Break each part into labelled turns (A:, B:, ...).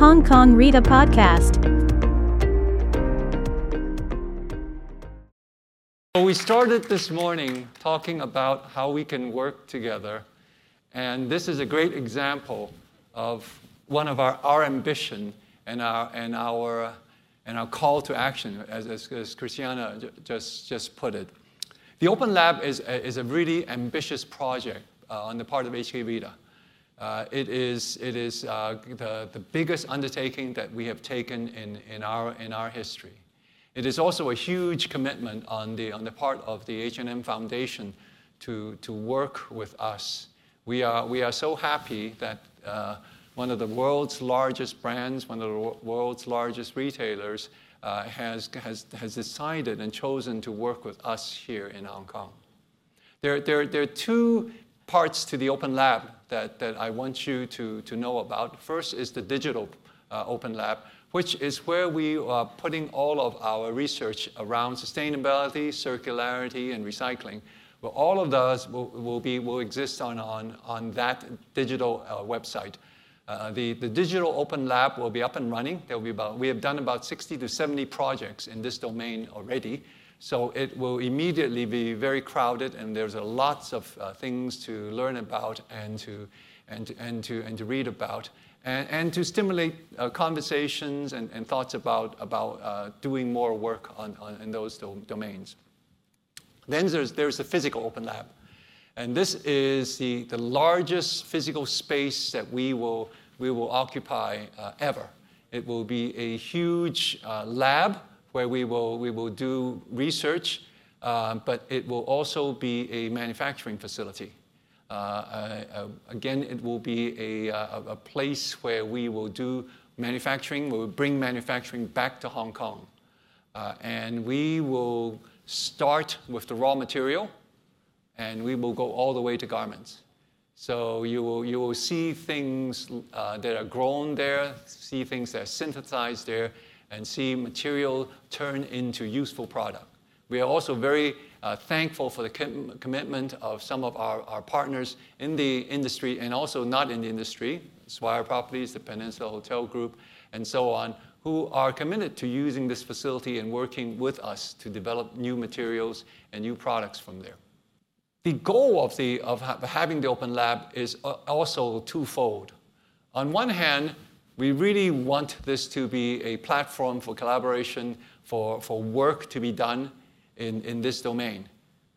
A: Hong Kong Rita Podcast.
B: Well, we started this morning talking about how we can work together, and this is a great example of one of our, our ambition and our, and, our, and our call to action, as, as, as Christiana just, just put it. The Open Lab is is a really ambitious project uh, on the part of HKRITA. Uh, it is, it is uh, the, the biggest undertaking that we have taken in, in, our, in our history. It is also a huge commitment on the, on the part of the H&M Foundation to, to work with us. We are, we are so happy that uh, one of the world's largest brands, one of the world's largest retailers, uh, has, has, has decided and chosen to work with us here in Hong Kong. There, there, there are two parts to the Open Lab that, that I want you to, to know about. First is the digital uh, Open Lab, which is where we are putting all of our research around sustainability, circularity, and recycling. Well, all of those will, will, be, will exist on, on, on that digital uh, website. Uh, the, the digital open lab will be up and running. There will be about, we have done about 60 to 70 projects in this domain already. So it will immediately be very crowded, and there's a lots of uh, things to learn about and to, and, to, and, to, and to read about, and, and to stimulate uh, conversations and, and thoughts about, about uh, doing more work on, on, in those do- domains. Then there's, there's the physical open lab. And this is the, the largest physical space that we will, we will occupy uh, ever. It will be a huge uh, lab where we will, we will do research, uh, but it will also be a manufacturing facility. Uh, uh, uh, again, it will be a, a, a, place where we will do manufacturing, we will bring manufacturing back to Hong Kong. and we will start with the raw material, and we will go all the way to garments. So you will, you will see things uh, that are grown there, see things that are synthesized there, and see material turn into useful product. We are also very uh, thankful for the com- commitment of some of our, our partners in the industry and also not in the industry, Swire Properties, the Peninsula Hotel Group, and so on, who are committed to using this facility and working with us to develop new materials and new products from there. The goal of, the, of ha- having the Open Lab is also twofold. On one hand, we really want this to be a platform for collaboration, for, for work to be done in, in this domain,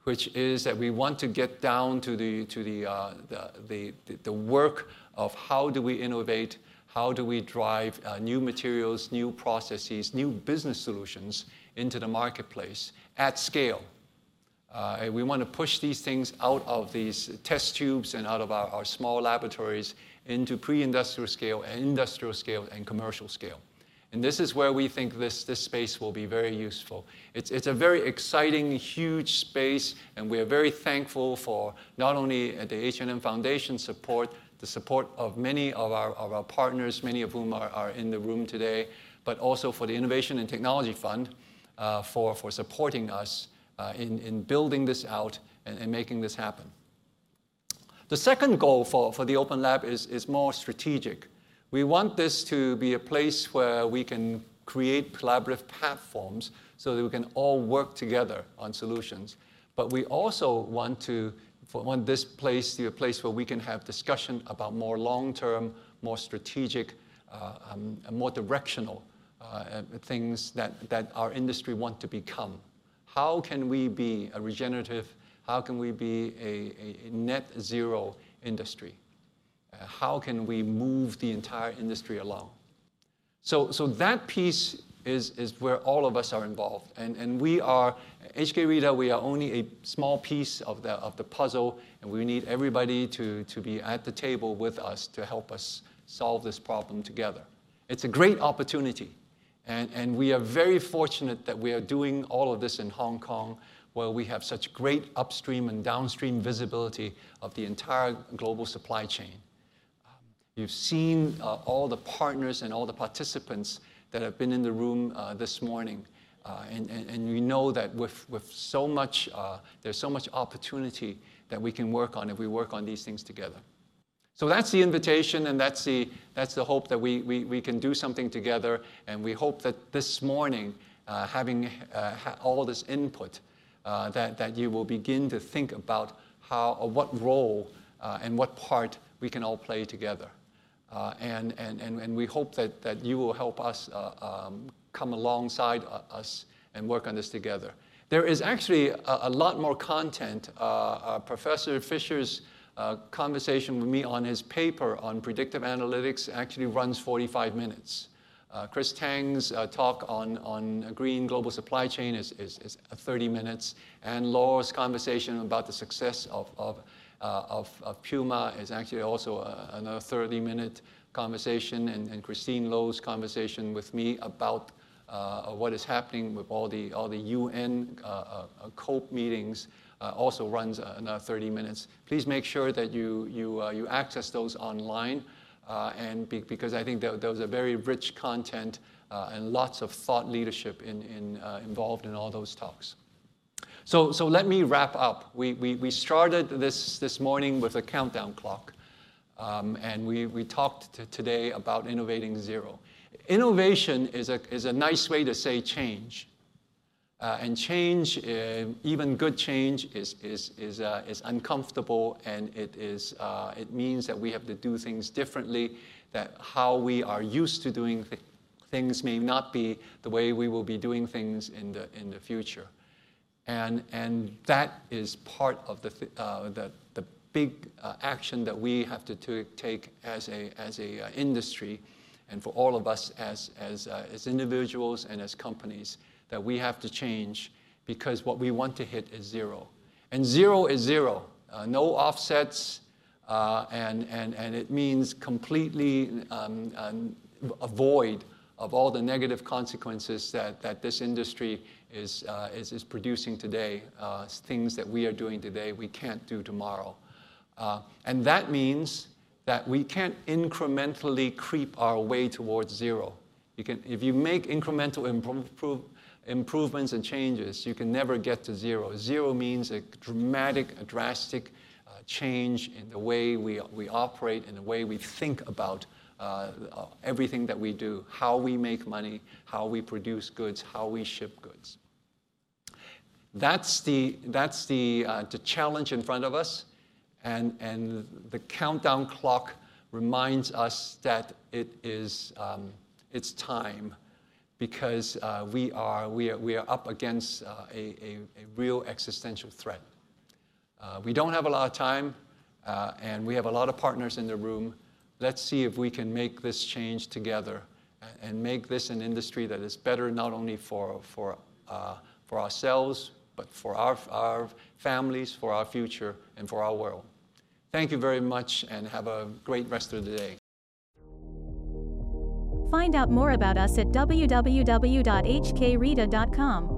B: which is that we want to get down to the, to the, uh, the, the, the, work of how do we innovate, how do we drive uh, new materials, new processes, new business solutions into the marketplace at scale. Uh, we want to push these things out of these test tubes and out of our, our small laboratories into pre-industrial scale and industrial scale and commercial scale. And this is where we think this, this space will be very useful. It's, it's a very exciting, huge space, and we are very thankful for not only the H&M Foundation support, the support of many of our, of our partners, many of whom are, are in the room today, but also for the Innovation and Technology Fund uh, for, for supporting us uh, in, in building this out and, and making this happen. The second goal for, for the Open Lab is, is more strategic. We want this to be a place where we can create collaborative platforms so that we can all work together on solutions. But we also want to want this place to be a place where we can have discussion about more long-term, more strategic, uh, um, more directional uh, things that, that our industry want to become. How can we be a regenerative how can we be a, a net zero industry? Uh, how can we move the entire industry along? So, so that piece is, is where all of us are involved. And, and we are, HKRITA, we are only a small piece of the, of the puzzle, and we need everybody to, to be at the table with us to help us solve this problem together. It's a great opportunity. And, and we are very fortunate that we are doing all of this in Hong Kong where we have such great upstream and downstream visibility of the entire global supply chain. Um, you've seen uh, all the partners and all the participants that have been in the room uh, this morning. Uh, and, and, and, we know that with, with so much, uh, there's so much opportunity that we can work on if we work on these things together. So that's the invitation, and that's the, that's the hope that we, we, we can do something together. And we hope that this morning, uh, having uh, ha- all this input, uh, that, that you will begin to think about how or what role uh, and what part we can all play together. Uh, and, and, and, and we hope that, that you will help us uh, um, come alongside us and work on this together. There is actually a, a lot more content. Professor Fisher's uh, conversation with me on his paper on predictive analytics actually runs 45 minutes. Uh, Chris Tang's uh, talk on, on green global supply chain is, is, is 30 minutes, and Laura's conversation about the success of, of, uh, of, of, Puma is actually also uh, another 30 minute conversation, and, and Christine Loh's conversation with me about uh, what is happening with all the, all the UN COP meetings uh, also runs uh, another 30 minutes. Please make sure that you, you, uh, you access those online, and be, because I think that there was a very rich content and lots of thought leadership in, in, involved in all those talks. So, so let me wrap up. We, we, we started this, this morning with a countdown clock, um, and we, we talked today about innovating zero. Innovation is a, is a nice way to say change. Uh, and change, uh, even good change, is, is, is, uh, is uncomfortable and it, is, uh, it means that we have to do things differently, that how we are used to doing th- things may not be the way we will be doing things in the, in the future. And, and that is part of the, th- uh, the, the big uh, action that we have to, to take as a, as a industry and for all of us as, as, as individuals and as companies that we have to change because what we want to hit is zero. And zero is zero. Uh, no offsets, uh, and, and, and it means completely um, um, avoid of all the negative consequences that, that this industry is, uh, is, is, producing today, uh, things that we are doing today we can't do tomorrow. Uh, and that means that we can't incrementally creep our way towards zero. You can, if you make incremental improve, improvements and changes, you can never get to zero. Zero means a dramatic, a drastic uh, change in the way we, we operate, in the way we think about uh, uh, everything that we do, how we make money, how we produce goods, how we ship goods. That's the, that's the, uh, the challenge in front of us, and, and the countdown clock reminds us that it is um, it's time because uh, we, are, we, are, we are up against uh, a, a, a, real existential threat. Uh, we don't have a lot of time, uh, and we have a lot of partners in the room. Let's see if we can make this change together and make this an industry that is better not only for, for, uh, for ourselves, but for our, our families, for our future, and for our world. Thank you very much, and have a great rest of the day.
A: Find out more about us at www.hkrita.com.